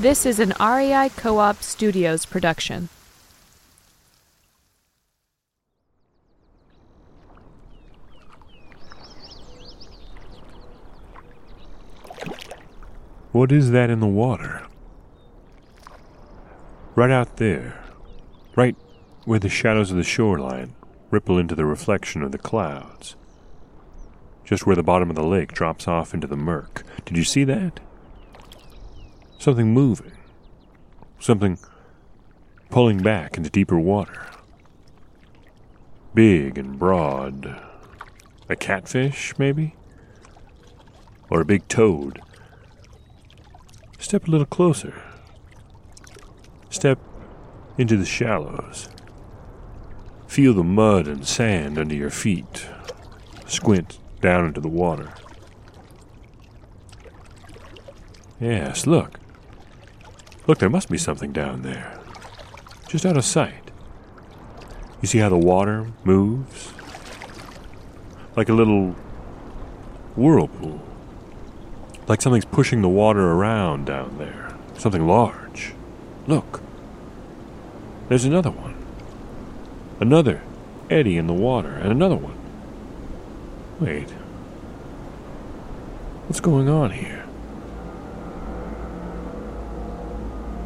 This is an REI Co op Studios production. What is that in the water? Right out there, right where the shadows of the shoreline ripple into the reflection of the clouds. Just where the bottom of the lake drops off into the murk. Did you see that? Something moving. Something pulling back into deeper water. Big and broad. A catfish, maybe? Or a big toad. Step a little closer. Step into the shallows. Feel the mud and sand under your feet. Squint down into the water. Yes, look. Look, there must be something down there. Just out of sight. You see how the water moves? Like a little whirlpool. Like something's pushing the water around down there. Something large. Look. There's another one. Another eddy in the water, and another one. Wait. What's going on here?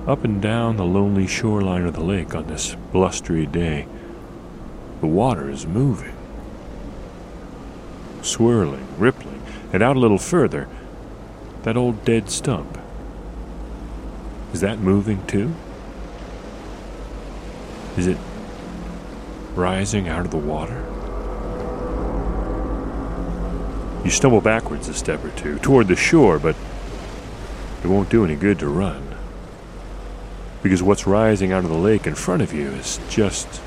Up and down the lonely shoreline of the lake on this blustery day, the water is moving. Swirling, rippling, and out a little further, that old dead stump. Is that moving too? Is it rising out of the water? You stumble backwards a step or two toward the shore, but it won't do any good to run. Because what's rising out of the lake in front of you is just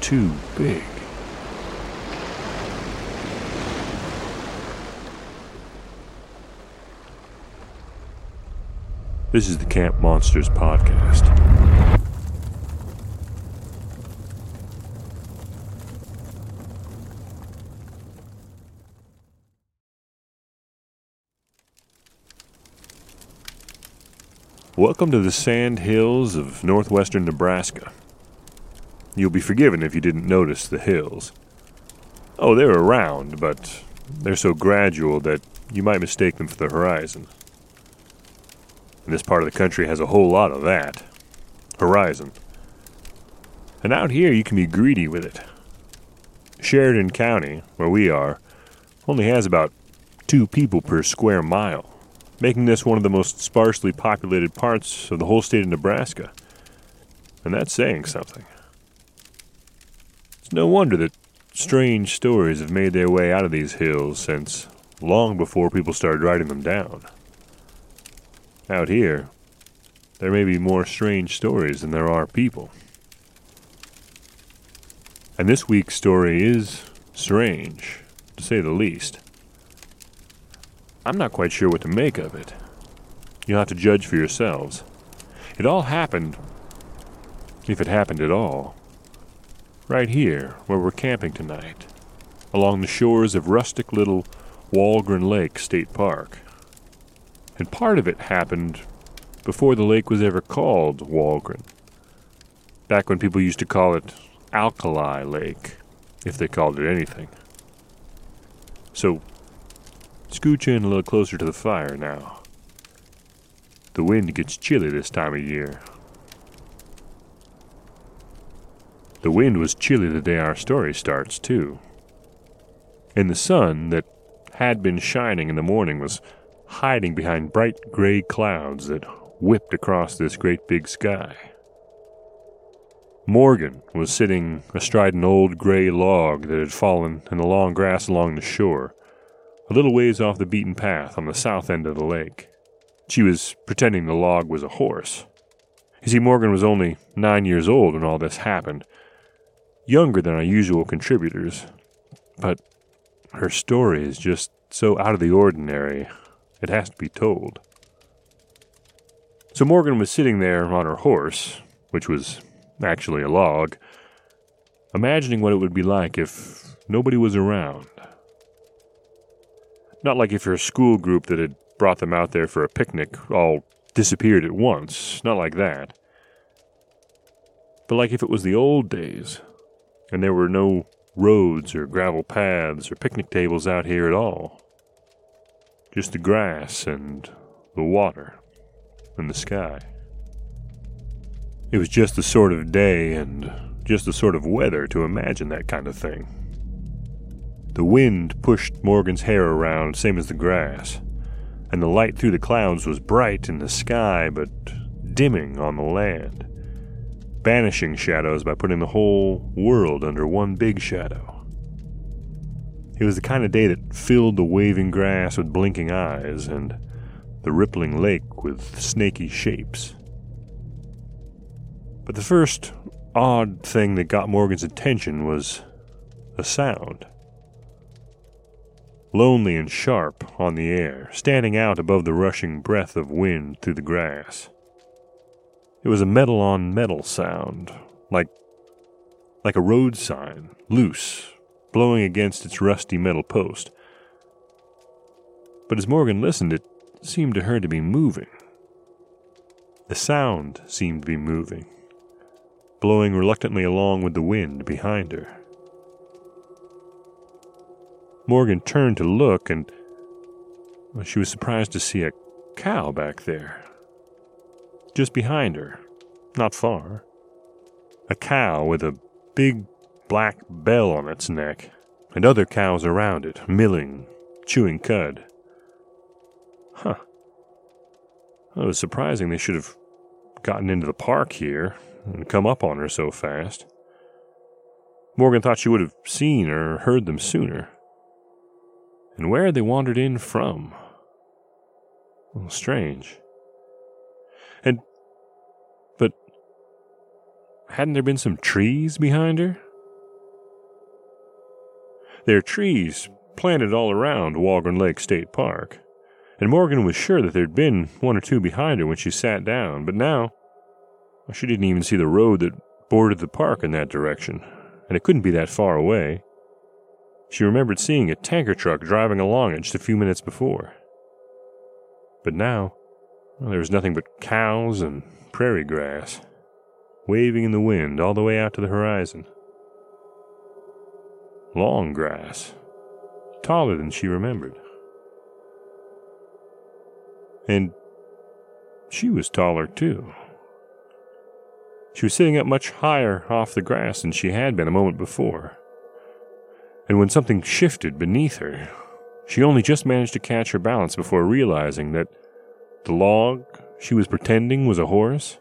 too big. This is the Camp Monsters Podcast. Welcome to the sand hills of northwestern Nebraska. You'll be forgiven if you didn't notice the hills. Oh, they're around, but they're so gradual that you might mistake them for the horizon. And this part of the country has a whole lot of that horizon. And out here, you can be greedy with it. Sheridan County, where we are, only has about two people per square mile, making this one of the most sparsely populated parts of the whole state of Nebraska. And that's saying something. It's no wonder that strange stories have made their way out of these hills since long before people started writing them down. Out here, there may be more strange stories than there are people. And this week's story is strange, to say the least. I'm not quite sure what to make of it. You'll have to judge for yourselves. It all happened, if it happened at all, right here where we're camping tonight, along the shores of rustic little Walgren Lake State Park. And part of it happened before the lake was ever called Walgren. Back when people used to call it Alkali Lake, if they called it anything. So, scooch in a little closer to the fire now. The wind gets chilly this time of year. The wind was chilly the day our story starts, too. And the sun that had been shining in the morning was hiding behind bright gray clouds that whipped across this great big sky. Morgan was sitting astride an old gray log that had fallen in the long grass along the shore, a little ways off the beaten path on the south end of the lake. She was pretending the log was a horse. You see, Morgan was only nine years old when all this happened, younger than our usual contributors, but her story is just so out of the ordinary, it has to be told. So Morgan was sitting there on her horse, which was actually a log, imagining what it would be like if nobody was around. Not like if your school group that had brought them out there for a picnic all disappeared at once, not like that. But like if it was the old days, and there were no roads or gravel paths or picnic tables out here at all. Just the grass and the water and the sky. It was just the sort of day and just the sort of weather to imagine that kind of thing. The wind pushed Morgan's hair around, same as the grass, and the light through the clouds was bright in the sky but dimming on the land, banishing shadows by putting the whole world under one big shadow. It was the kind of day that filled the waving grass with blinking eyes and the rippling lake with snaky shapes. But the first odd thing that got Morgan's attention was a sound. Lonely and sharp on the air, standing out above the rushing breath of wind through the grass. It was a metal on metal sound, like like a road sign, loose, blowing against its rusty metal post. But as Morgan listened, it seemed to her to be moving. The sound seemed to be moving blowing reluctantly along with the wind behind her. Morgan turned to look, and well, she was surprised to see a cow back there. Just behind her, not far. A cow with a big black bell on its neck, and other cows around it, milling, chewing cud. Huh. Well, it was surprising they should have gotten into the park here, and come up on her so fast. Morgan thought she would have seen or heard them sooner. And where they wandered in from? Well, strange. And. But. Hadn't there been some trees behind her? There are trees planted all around Walgren Lake State Park, and Morgan was sure that there'd been one or two behind her when she sat down, but now she didn't even see the road that bordered the park in that direction, and it couldn't be that far away. She remembered seeing a tanker truck driving along it just a few minutes before. But now, well, there was nothing but cows and prairie grass, waving in the wind all the way out to the horizon. Long grass, taller than she remembered. And she was taller, too. She was sitting up much higher off the grass than she had been a moment before. And when something shifted beneath her, she only just managed to catch her balance before realizing that the log she was pretending was a horse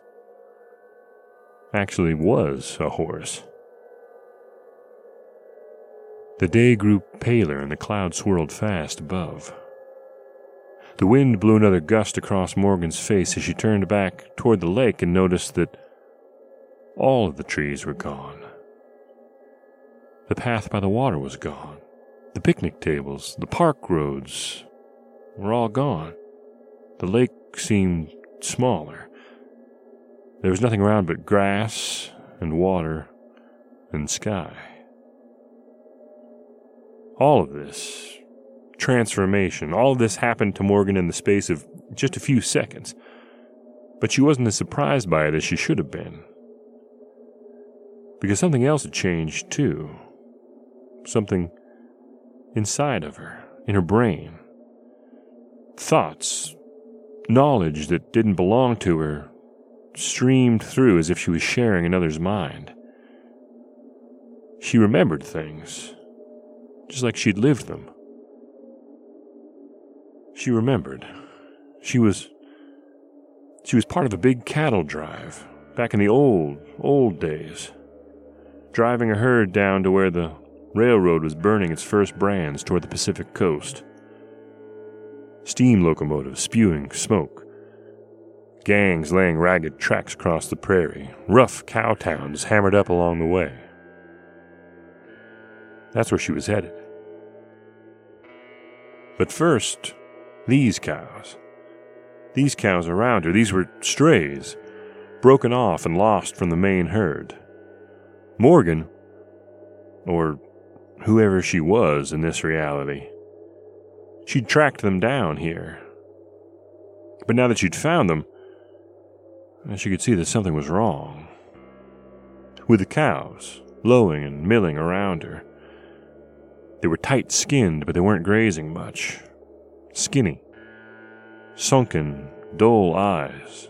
actually was a horse. The day grew paler and the clouds swirled fast above. The wind blew another gust across Morgan's face as she turned back toward the lake and noticed that all of the trees were gone. The path by the water was gone. The picnic tables, the park roads were all gone. The lake seemed smaller. There was nothing around but grass and water and sky. All of this transformation, all of this happened to Morgan in the space of just a few seconds. But she wasn't as surprised by it as she should have been because something else had changed too. Something inside of her, in her brain. Thoughts, knowledge that didn't belong to her, streamed through as if she was sharing another's mind. She remembered things, just like she'd lived them. She remembered. She was. She was part of a big cattle drive back in the old, old days driving a herd down to where the railroad was burning its first brands toward the Pacific coast. Steam locomotives spewing smoke. Gangs laying ragged tracks across the prairie, rough cow towns hammered up along the way. That's where she was headed. But first, these cows. These cows around her, these were strays, broken off and lost from the main herd. Morgan, or whoever she was in this reality, she'd tracked them down here. But now that she'd found them, she could see that something was wrong. With the cows lowing and milling around her, they were tight skinned, but they weren't grazing much. Skinny, sunken, dull eyes,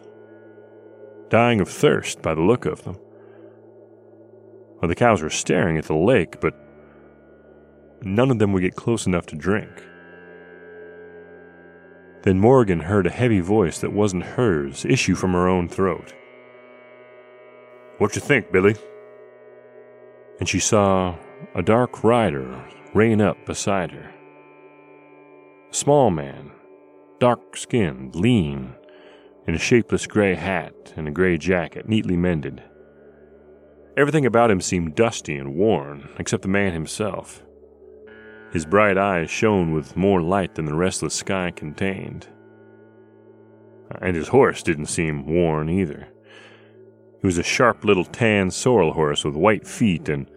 dying of thirst by the look of them. Well, the cows were staring at the lake, but none of them would get close enough to drink. Then Morgan heard a heavy voice that wasn't hers issue from her own throat. What you think, Billy? And she saw a dark rider rein up beside her. A small man, dark skinned, lean, in a shapeless gray hat and a gray jacket neatly mended. Everything about him seemed dusty and worn, except the man himself. His bright eyes shone with more light than the restless sky contained. And his horse didn't seem worn either. He was a sharp little tan sorrel horse with white feet and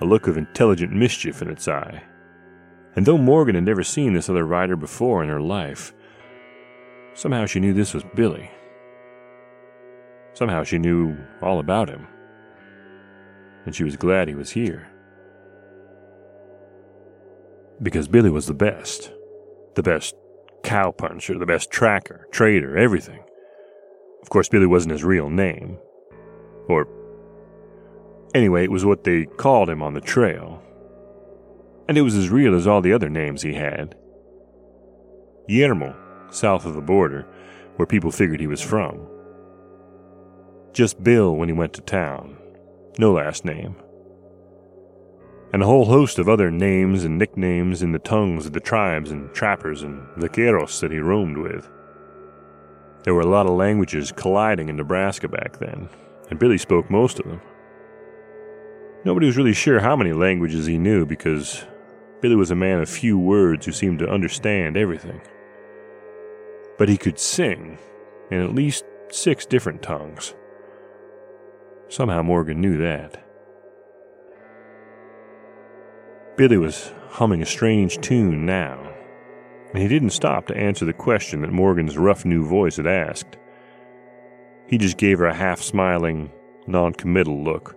a look of intelligent mischief in its eye. And though Morgan had never seen this other rider before in her life, somehow she knew this was Billy. Somehow she knew all about him. And she was glad he was here because Billy was the best. The best cowpuncher, the best tracker, trader, everything. Of course, Billy wasn't his real name. Or, anyway, it was what they called him on the trail. And it was as real as all the other names he had. Yermo, south of the border, where people figured he was from. Just Bill when he went to town. No last name and a whole host of other names and nicknames in the tongues of the tribes and trappers and vaqueros that he roamed with. There were a lot of languages colliding in Nebraska back then, and Billy spoke most of them. Nobody was really sure how many languages he knew because Billy was a man of few words who seemed to understand everything. But he could sing in at least six different tongues. Somehow Morgan knew that. Billy was humming a strange tune now, and he didn't stop to answer the question that Morgan's rough new voice had asked. He just gave her a half smiling, non committal look,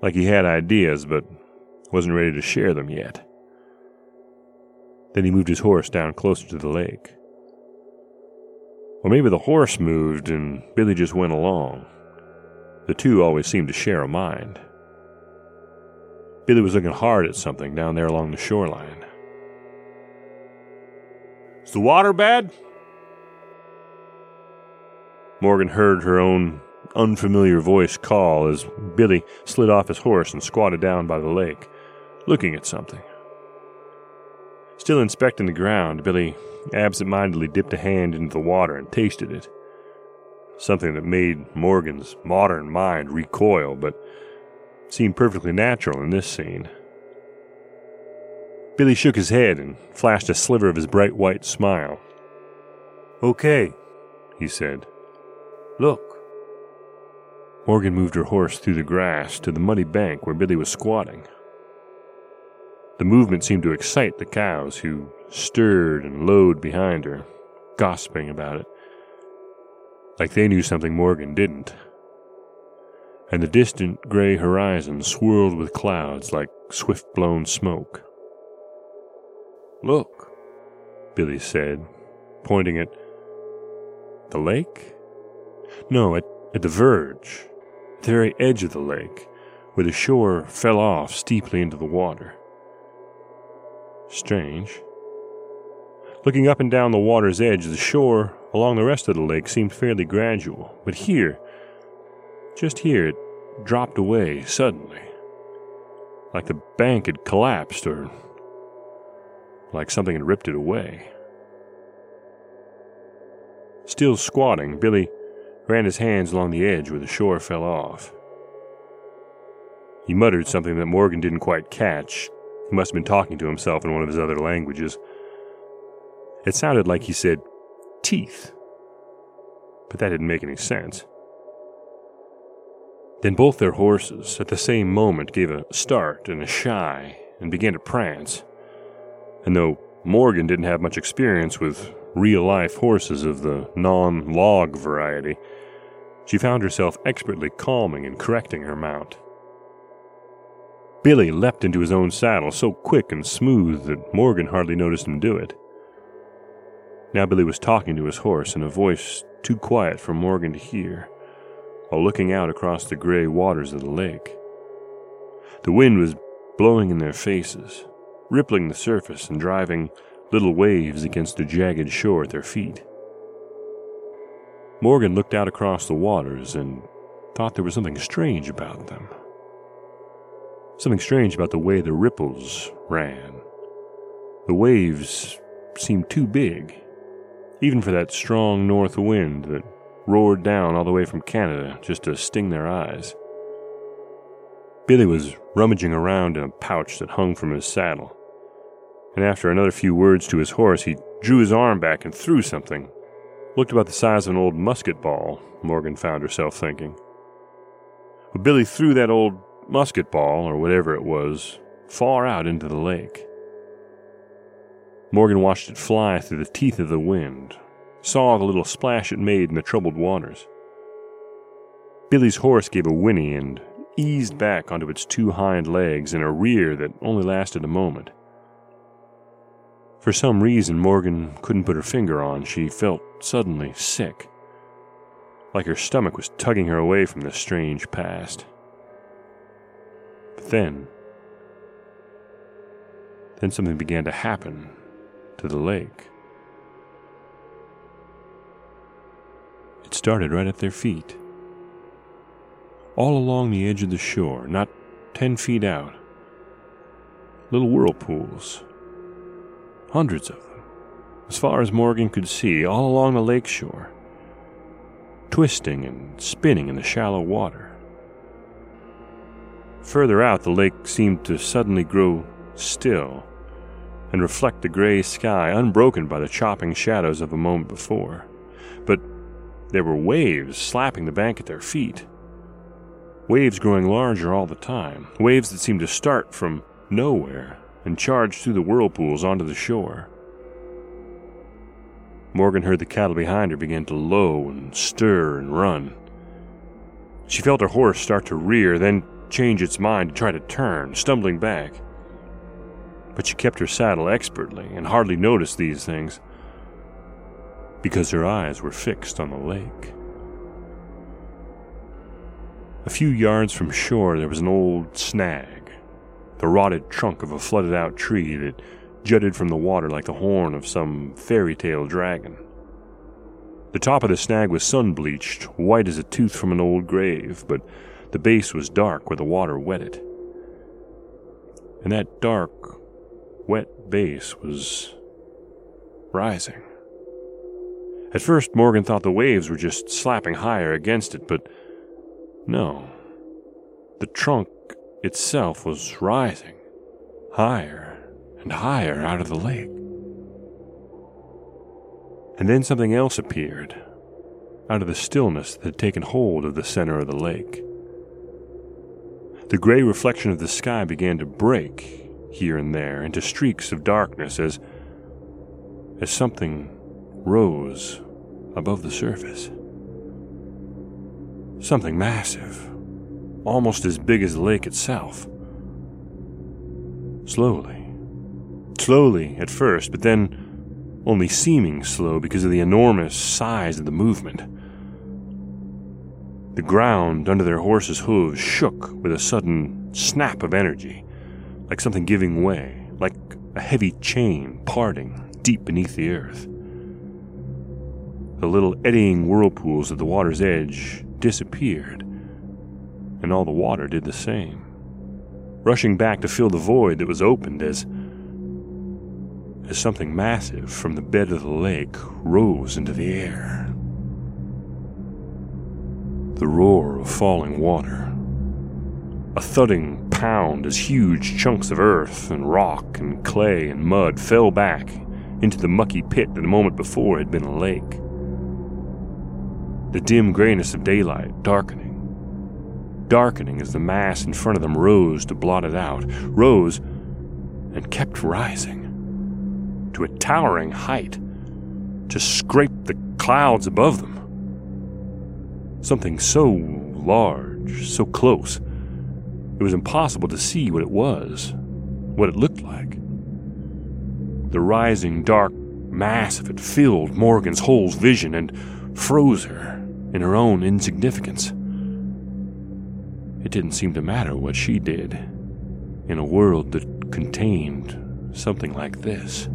like he had ideas but wasn't ready to share them yet. Then he moved his horse down closer to the lake. Or maybe the horse moved and Billy just went along. The two always seemed to share a mind. Billy was looking hard at something down there along the shoreline. Is the water bad? Morgan heard her own unfamiliar voice call as Billy slid off his horse and squatted down by the lake, looking at something. Still inspecting the ground, Billy absent mindedly dipped a hand into the water and tasted it. Something that made Morgan's modern mind recoil, but seemed perfectly natural in this scene. Billy shook his head and flashed a sliver of his bright white smile. Okay, he said. Look. Morgan moved her horse through the grass to the muddy bank where Billy was squatting. The movement seemed to excite the cows, who stirred and lowed behind her, gossiping about it, like they knew something Morgan didn't and the distant gray horizon swirled with clouds like swift blown smoke. Look, Billy said, pointing at the lake? No, at, at the verge, at the very edge of the lake, where the shore fell off steeply into the water. Strange. Looking up and down the water's edge, the shore along the rest of the lake seemed fairly gradual, but here, just here, it dropped away suddenly. Like the bank had collapsed or like something had ripped it away. Still squatting, Billy ran his hands along the edge where the shore fell off. He muttered something that Morgan didn't quite catch. He must have been talking to himself in one of his other languages. It sounded like he said, teeth. But that didn't make any sense. Then both their horses, at the same moment, gave a start and a shy and began to prance. And though Morgan didn't have much experience with real life horses of the non log variety, She found herself expertly calming and correcting her mount. Billy leapt into his own saddle so quick and smooth that Morgan hardly noticed him do it. Now Billy was talking to his horse in a voice too quiet for Morgan to hear, while looking out across the gray waters of the lake. The wind was blowing in their faces, rippling the surface and driving little waves against the jagged shore at their feet. Morgan looked out across the waters and thought there was something strange about them. Something strange about the way the ripples ran. The waves seemed too big, even for that strong north wind that roared down all the way from Canada just to sting their eyes. Billy was rummaging around in a pouch that hung from his saddle, and after another few words to his horse, he drew his arm back and threw something looked about the size of an old musket ball, Morgan found herself thinking. But Billy threw that old musket ball, or whatever it was, far out into the lake. Morgan watched it fly through the teeth of the wind, saw the little splash it made in the troubled waters. Billy's horse gave a whinny and eased back onto its two hind legs in a rear that only lasted a moment. For some reason Morgan couldn't put her finger on, she felt suddenly sick, like her stomach was tugging her away from the strange past. But then, then something began to happen to the lake. It started right at their feet. All along the edge of the shore, not ten feet out, little whirlpools hundreds of them, as far as Morgan could see, all along the lake shore, twisting and spinning in the shallow water. Further out, the lake seemed to suddenly grow still and reflect the gray sky unbroken by the chopping shadows of a moment before. But there were waves slapping the bank at their feet. Waves growing larger all the time, waves that seemed to start from nowhere and charge through the whirlpools onto the shore. Morgan heard the cattle behind her begin to low and stir and run. She felt her horse start to rear, then change its mind to try to turn, stumbling back. But she kept her saddle expertly and hardly noticed these things because her eyes were fixed on the lake. A few yards from shore, there was an old snag the rotted trunk of a flooded out tree that jutted from the water like the horn of some fairy tale dragon. The top of the snag was sun bleached, white as a tooth from an old grave, but the base was dark where the water wet it. And that dark, wet base was rising. At first, Morgan thought the waves were just slapping higher against it, but no. The trunk itself was rising higher and higher out of the lake. And then something else appeared out of the stillness that had taken hold of the center of the lake. The gray reflection of the sky began to break here and there into streaks of darkness as as something rose above the surface. Something massive almost as big as the lake itself. Slowly. Slowly at first, but then only seeming slow because of the enormous size of the movement. The ground under their horses' hooves shook with a sudden snap of energy, like something giving way, like a heavy chain parting deep beneath the earth. The little eddying whirlpools at the water's edge disappeared, and all the water did the same, rushing back to fill the void that was opened as as something massive from the bed of the lake rose into the air. The roar of falling water, a thudding pound as huge chunks of earth and rock and clay and mud fell back into the mucky pit that a moment before had been a lake. The dim grayness of daylight darkening darkening as the mass in front of them rose to blot it out, rose and kept rising to a towering height to scrape the clouds above them. Something so large, so close. It was impossible to see what it was, what it looked like. The rising dark mass of it filled Morgan's whole vision and froze her in her own insignificance. It didn't seem to matter what she did in a world that contained something like this.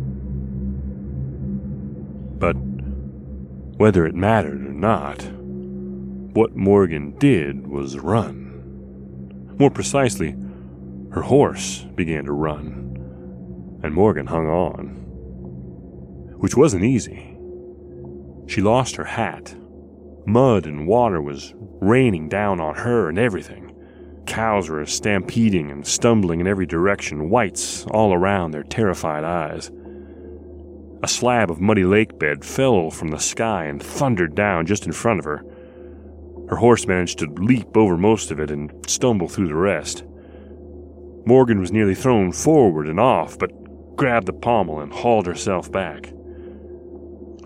But whether it mattered or not, what Morgan did was run. More precisely, her horse began to run, and Morgan hung on. Which wasn't easy. She lost her hat. Mud and water was raining down on her and everything. Cows were stampeding and stumbling in every direction, whites all around their terrified eyes. A slab of muddy lake bed fell from the sky and thundered down just in front of her. Her horse managed to leap over most of it and stumble through the rest. Morgan was nearly thrown forward and off, but grabbed the pommel and hauled herself back.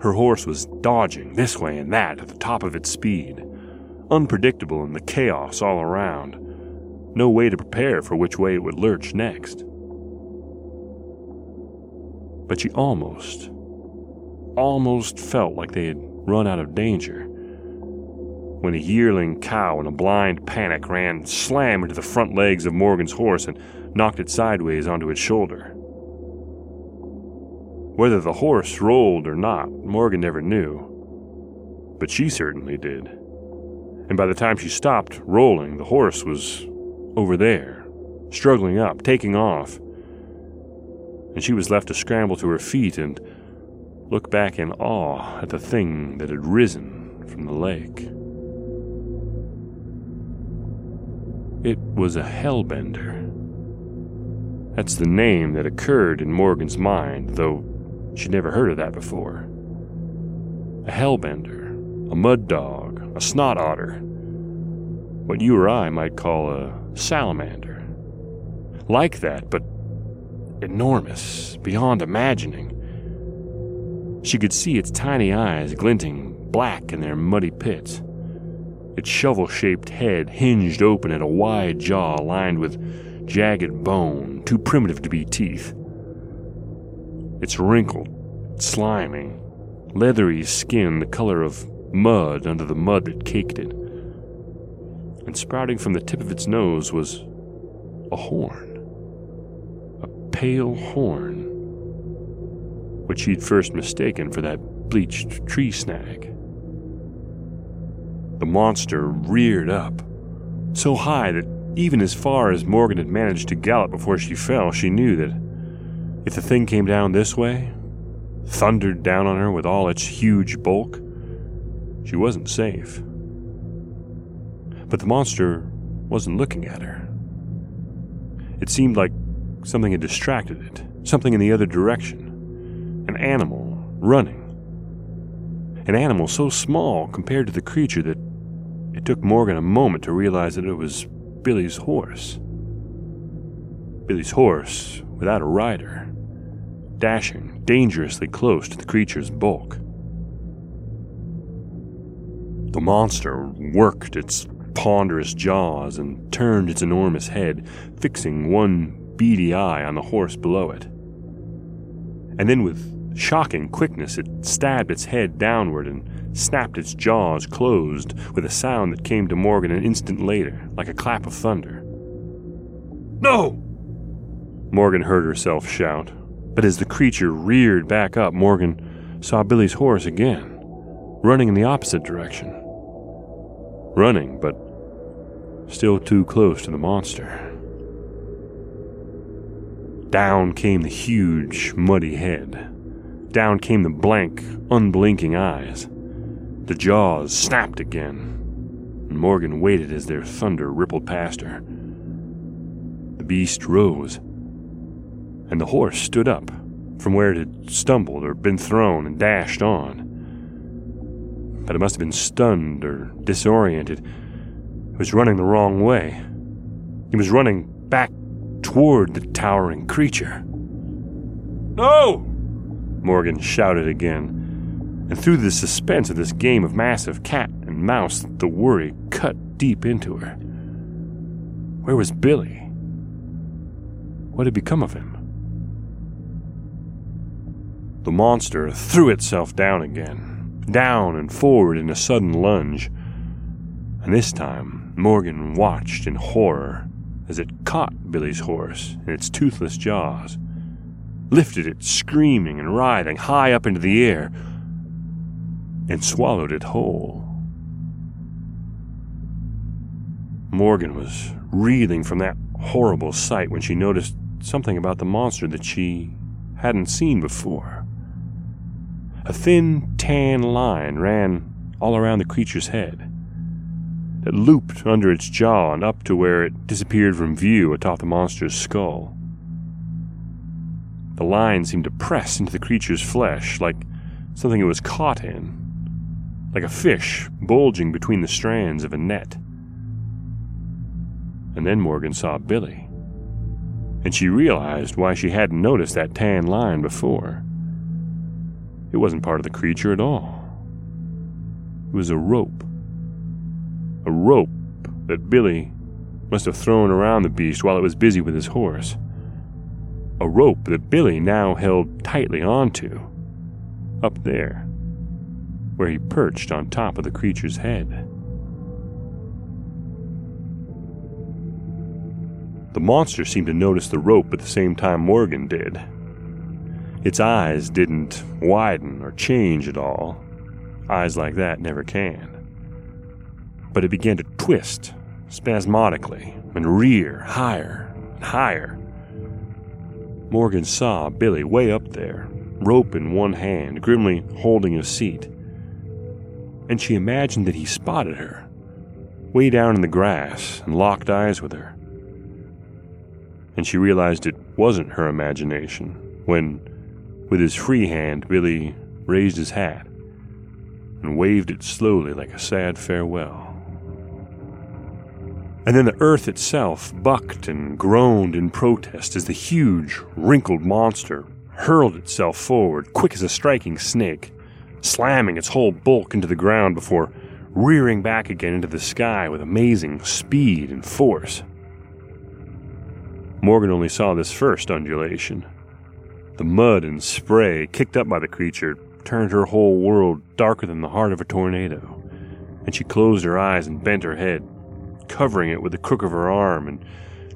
Her horse was dodging this way and that at the top of its speed, unpredictable in the chaos all around, no way to prepare for which way it would lurch next. But she almost, almost felt like they had run out of danger when a yearling cow in a blind panic ran slam into the front legs of Morgan's horse and knocked it sideways onto its shoulder. Whether the horse rolled or not, Morgan never knew. But she certainly did. And by the time she stopped rolling, the horse was over there, struggling up, taking off. And she was left to scramble to her feet and look back in awe at the thing that had risen from the lake. It was a hellbender. That's the name that occurred in Morgan's mind, though she'd never heard of that before. A hellbender, a mud dog, a snot otter, what you or I might call a salamander. Like that, but enormous, beyond imagining. She could see its tiny eyes glinting black in their muddy pits its shovel shaped head hinged open at a wide jaw lined with jagged bone, too primitive to be teeth. Its wrinkled, slimy, leathery skin the color of mud under the mud that caked it. And sprouting from the tip of its nose was a horn. A pale horn, which he'd first mistaken for that bleached tree snag. The monster reared up, so high that even as far as Morgan had managed to gallop before she fell, she knew that if the thing came down this way, thundered down on her with all its huge bulk, she wasn't safe. But the monster wasn't looking at her. It seemed like something had distracted it, something in the other direction. An animal running. An animal so small compared to the creature that it took Morgan a moment to realize that it was Billy's horse. Billy's horse without a rider, dashing dangerously close to the creature's bulk. The monster worked its ponderous jaws and turned its enormous head, fixing one beady eye on the horse below it. And then, with shocking quickness, it stabbed its head downward and snapped its jaws closed with a sound that came to Morgan an instant later, like a clap of thunder. No! Morgan heard herself shout, but as the creature reared back up, Morgan saw Billy's horse again, running in the opposite direction. Running, but still too close to the monster. Down came the huge, muddy head. Down came the blank, unblinking eyes. The jaws snapped again, and Morgan waited as their thunder rippled past her. The beast rose, and the horse stood up from where it had stumbled or been thrown and dashed on. But it must have been stunned or disoriented. It was running the wrong way. It was running back toward the towering creature. No! Morgan shouted again and through the suspense of this game of massive cat and and mouse the worry cut deep into her. Where was Billy? What had become of him? The monster threw itself down again, down and forward in a sudden lunge. And this time, Morgan watched in horror as it caught Billy's horse in its toothless jaws, lifted it screaming and writhing high up into the air, and swallowed it whole. Morgan was reeling from that horrible sight when she noticed something about the monster that she hadn't seen before. A thin, tan line ran all around the creature's head. It looped under its jaw and up to where it disappeared from view atop the monster's skull. The line seemed to press into the creature's flesh like something it was caught in, like a fish bulging between the strands of a net. And then Morgan saw Billy, and she realized why she hadn't noticed that tan line before. It wasn't part of the creature at all. It was a rope. A rope that Billy must have thrown around the beast while it was busy with his horse. A rope that Billy now held tightly onto, up there, where he perched on top of the creature's head. The monster seemed to notice the rope at the same time Morgan did. Its eyes didn't widen or change at all. Eyes like that never can. But it began to twist spasmodically and rear higher and higher. Morgan saw Billy way up there, rope in one hand, grimly holding a seat. And she imagined that he spotted her, way down in the grass, and locked eyes with her and she realized it wasn't her imagination when, with his free hand, Billy raised his hat and waved it slowly like a sad farewell. And then the earth itself bucked and groaned in protest as the huge, wrinkled monster hurled itself forward, quick as a striking snake, slamming its whole bulk into the ground before rearing back again into the sky with amazing speed and force. Morgan only saw this first undulation. The mud and spray kicked up by the creature turned her whole world darker than the heart of a tornado, and she closed her eyes and bent her head, covering it with the crook of her arm and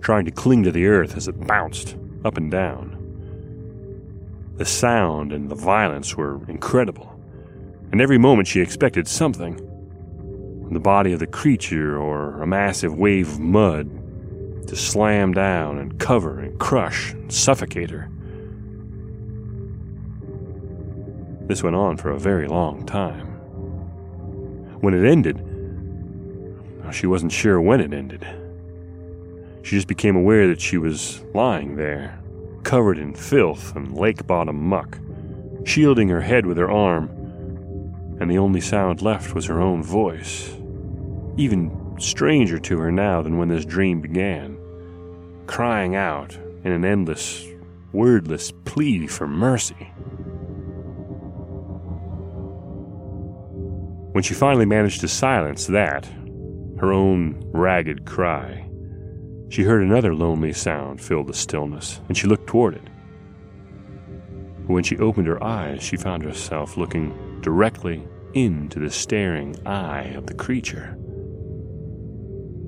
trying to cling to the earth as it bounced up and down. The sound and the violence were incredible, and every moment she expected something the body of the creature or a massive wave of mud to slam down and cover and crush and suffocate her. This went on for a very long time. When it ended, she wasn't sure when it ended. She just became aware that she was lying there, covered in filth and lake bottom muck, shielding her head with her arm, and the only sound left was her own voice, even stranger to her now than when this dream began, crying out in an endless, wordless plea for mercy. When she finally managed to silence that, her own ragged cry, she heard another lonely sound fill the stillness, and she looked toward it. But when she opened her eyes, she found herself looking directly into the staring eye of the creature.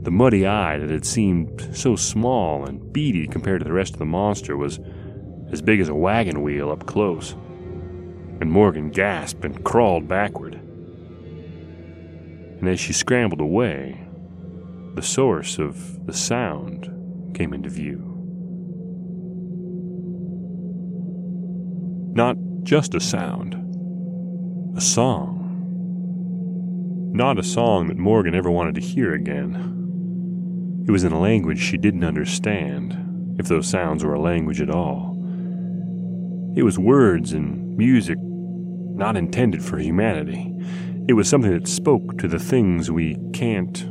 The muddy eye that had seemed so small and beady compared to the rest of the monster was as big as a wagon wheel up close, and Morgan gasped and crawled backward. And as she scrambled away, the source of the sound came into view. Not just a sound, a song. Not a song that Morgan ever wanted to hear again. It was in a language she didn't understand, if those sounds were a language at all. It was words and music not intended for humanity. It was something that spoke to the things we can't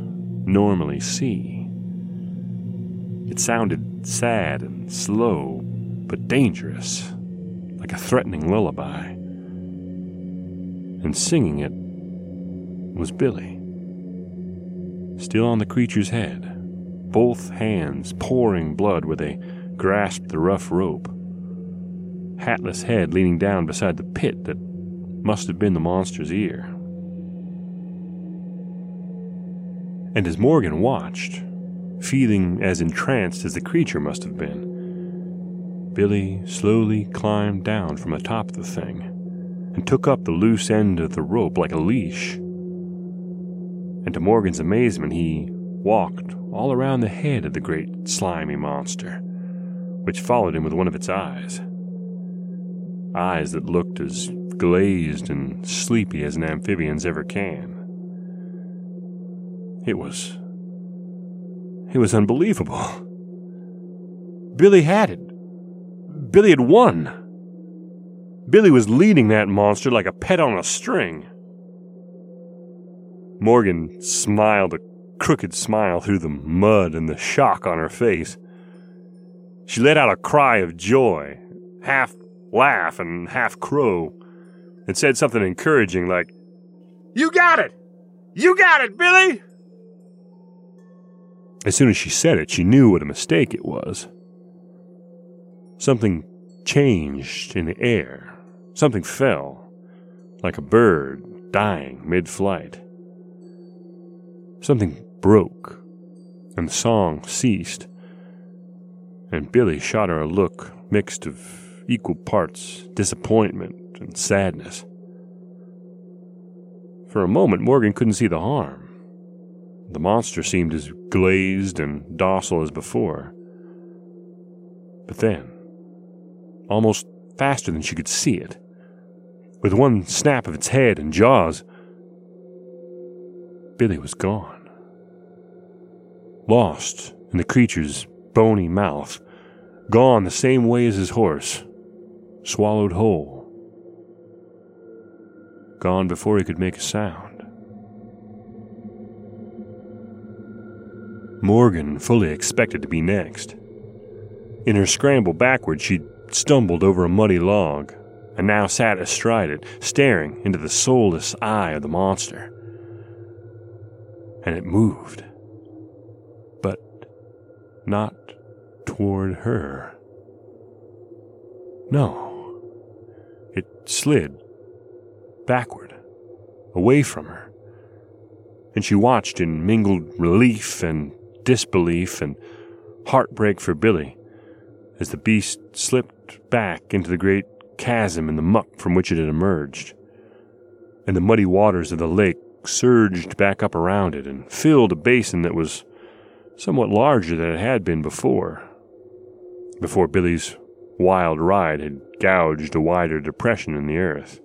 normally see. It sounded sad and slow, but dangerous, like a threatening lullaby. And singing it was Billy. still on the creature's head, both hands pouring blood where they grasped the rough rope. Hatless head leaning down beside the pit that must have been the monster's ear. And as Morgan watched, feeling as entranced as the creature must have been, Billy slowly climbed down from atop the thing and took up the loose end of the rope like a leash. And to Morgan's amazement, he walked all around the head of the great slimy monster, which followed him with one of its eyes. Eyes that looked as glazed and sleepy as an amphibian's ever can. It was. It was unbelievable. Billy had it. Billy had won. Billy was leading that monster like a pet on a string. Morgan smiled a crooked smile through the mud and the shock on her face. She let out a cry of joy, half laugh and half crow, and said something encouraging like, You got it! You got it, Billy! As soon as she said it, she knew what a mistake it was. Something changed in the air. Something fell, like a bird dying mid flight. Something broke, and the song ceased, and Billy shot her a look mixed of equal parts disappointment and sadness. For a moment, Morgan couldn't see the harm. The monster seemed as glazed and docile as before. But then, almost faster than she could see it. With one snap of its head and jaws, Billy was gone. Lost in the creature's bony mouth, gone the same way as his horse, swallowed whole. Gone before he could make a sound. Morgan fully expected to be next. In her scramble backward, she'd stumbled over a muddy log, and now sat astride it, staring into the soulless eye of the monster. And it moved. But not toward her. No. It slid backward, away from her. And she watched in mingled relief and disbelief and heartbreak for Billy as the beast slipped back into the great chasm in the muck from which it had emerged. And the muddy waters of the lake surged back up around it and filled a basin that was somewhat larger than it had been before. Before Billy's wild ride had gouged a wider depression in the earth.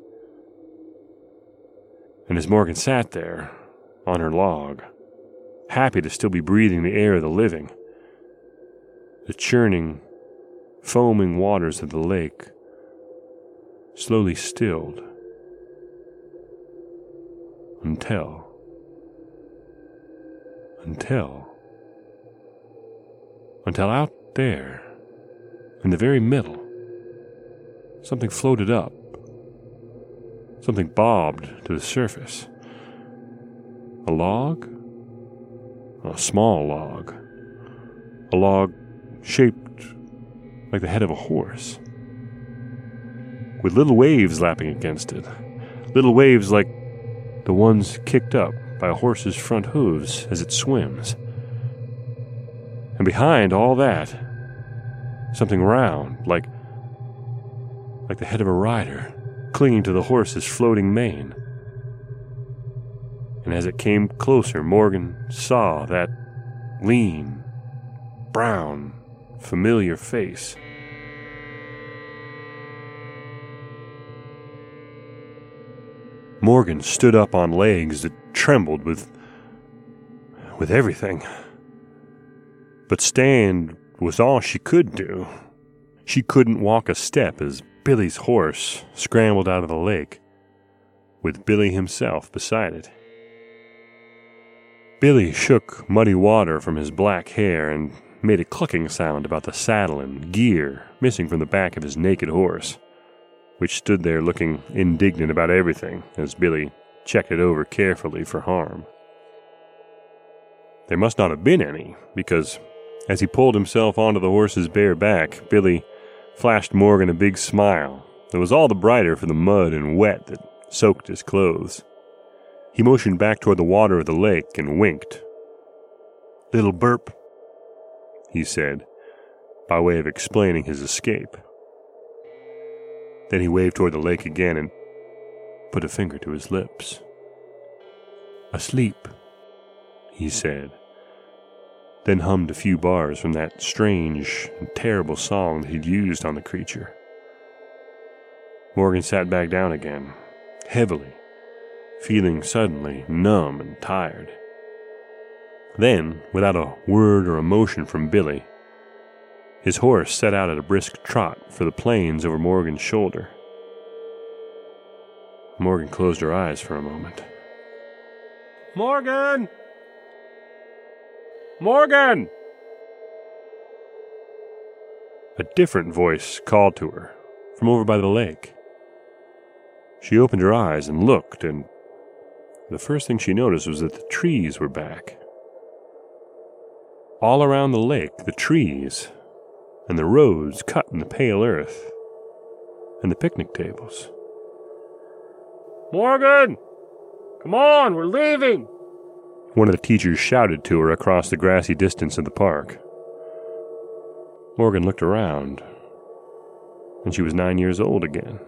And as Morgan sat there, on her log, happy to still be breathing the air of the living, the churning, foaming waters of the lake slowly stilled until, until, until out there, in the very middle, something floated up, something bobbed to the surface. A log? A small log. A log shaped like the head of a horse, with little waves lapping against it. Little waves like the ones kicked up by a horse's front hooves as it swims. And behind all that, something round, like, like the head of a rider, clinging to the horse's floating mane. And as it came closer, Morgan saw that lean, brown, familiar face. Morgan stood up on legs that trembled with with everything. But stand was all she could do. She couldn't walk a step as Billy's horse scrambled out of the lake, with Billy himself beside it. Billy shook muddy water from his black hair and made a clucking sound about the saddle and gear missing from the back of his naked horse, which stood there looking indignant about everything as Billy checked it over carefully for harm. there must not have been any, because as he pulled himself onto the horse's bare back, Billy flashed Morgan a big smile that was all the brighter for the mud and wet that soaked his clothes. He motioned back toward the water of the lake and winked. Little burp, he said, by way of explaining his escape. Then he waved toward the lake again and put a finger to his lips. Asleep, he said, then hummed a few bars from that strange and terrible song that he'd used on the creature. Morgan sat back down again, heavily, feeling suddenly numb and tired. Then, without a word or a motion from Billy, his horse set out at a brisk trot for the plains over Morgan's shoulder. Morgan closed her eyes for a moment. Morgan! Morgan! A different voice called to her from over by the lake. She opened her eyes and looked, and the first thing she noticed was that the trees were back. All around the lake, the trees, and the roads cut in the pale earth, and the picnic tables. Morgan! Come on, we're leaving! One of the teachers shouted to her across the grassy distance of the park. Morgan looked around, and she was nine years old again.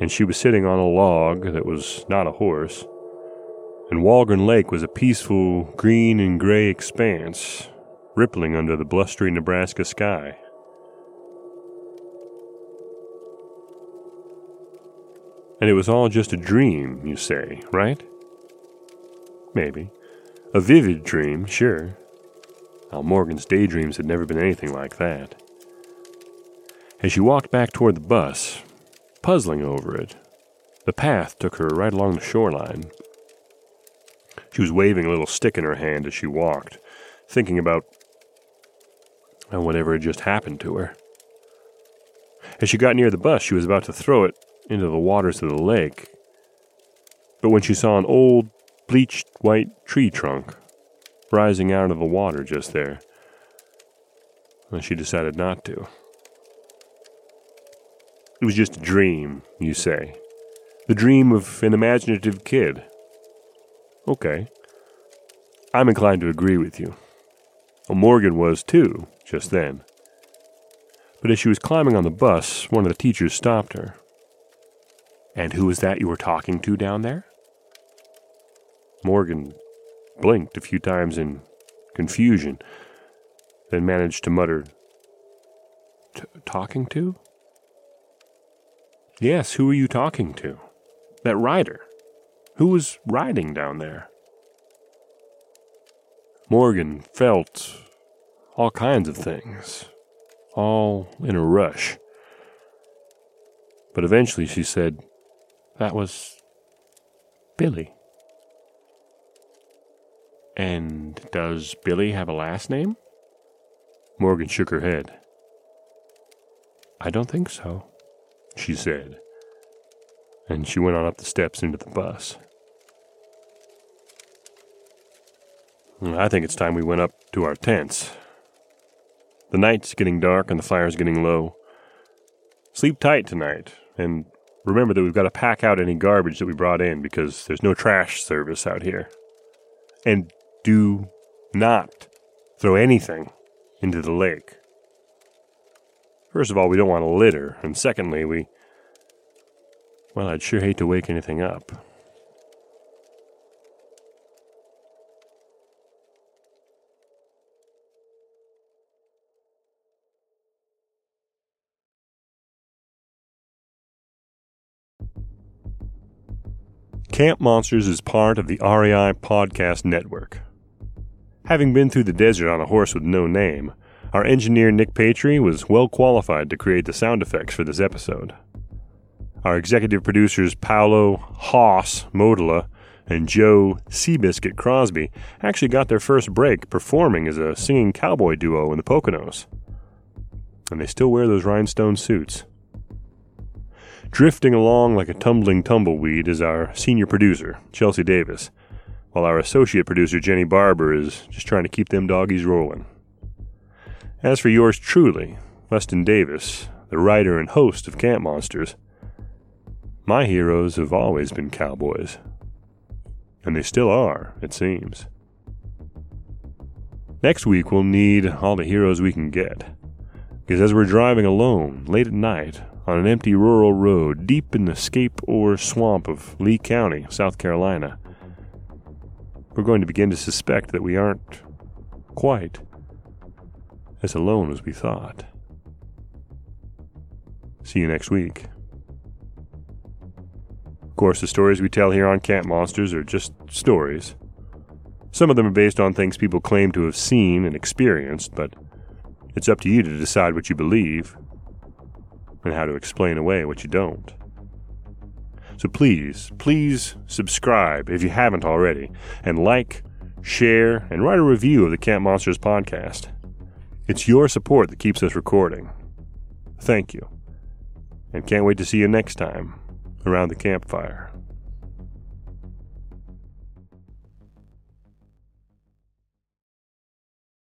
And she was sitting on a log that was not a horse and Walgren Lake was a peaceful green and gray expanse, rippling under the blustery Nebraska sky. And it was all just a dream, you say, right? Maybe. A vivid dream, sure. Al Morgan's daydreams had never been anything like that. As she walked back toward the bus, puzzling over it, the path took her right along the shoreline, she was waving a little stick in her hand as she walked, thinking about uh, whatever had just happened to her. As she got near the bus, she was about to throw it into the waters of the lake. But when she saw an old, bleached white tree trunk rising out of the water just there, well, she decided not to. It was just a dream, you say. The dream of an imaginative kid. Okay. I'm inclined to agree with you. Well, Morgan was too, just then. But as she was climbing on the bus, one of the teachers stopped her. And who was that you were talking to down there? Morgan blinked a few times in confusion, then managed to mutter, Talking to? Yes, who are you talking to? That rider. Who was riding down there? Morgan felt all kinds of things, all in a rush. But eventually she said, That was Billy. And does Billy have a last name? Morgan shook her head. I don't think so, she said. And she went on up the steps into the bus. I think it's time we went up to our tents. The night's getting dark and the fire's getting low. Sleep tight tonight, and remember that we've got to pack out any garbage that we brought in because there's no trash service out here. And do not throw anything into the lake. First of all, we don't want to litter, and secondly, we. Well, I'd sure hate to wake anything up. Camp Monsters is part of the REI Podcast Network. Having been through the desert on a horse with no name, our engineer Nick Patry was well qualified to create the sound effects for this episode. Our executive producers Paolo Hoss Mottola and Joe Seabiscuit Crosby actually got their first break performing as a singing cowboy duo in the Poconos. And they still wear those rhinestone suits. Drifting along like a tumbling tumbleweed is our senior producer, Chelsea Davis. while our associate producer Jenny Barber is just trying to keep them doggies rolling. As for yours truly, Weston Davis, the writer and host of Camp Monsters, my heroes have always been cowboys. And they still are, it seems. Next week, we'll need all the heroes we can get. Because as we're driving alone, late at night, on an empty rural road deep in the scape ore swamp of Lee County, South Carolina, we're going to begin to suspect that we aren't quite as alone as we thought. See you next week. Of course, the stories we tell here on Camp Monsters are just stories. Some of them are based on things people claim to have seen and experienced, but it's up to you to decide what you believe and how to explain away what you don't. So please, please subscribe if you haven't already, and like, share, and write a review of the Camp Monsters podcast. It's your support that keeps us recording. Thank you. And can't wait to see you next time around the campfire.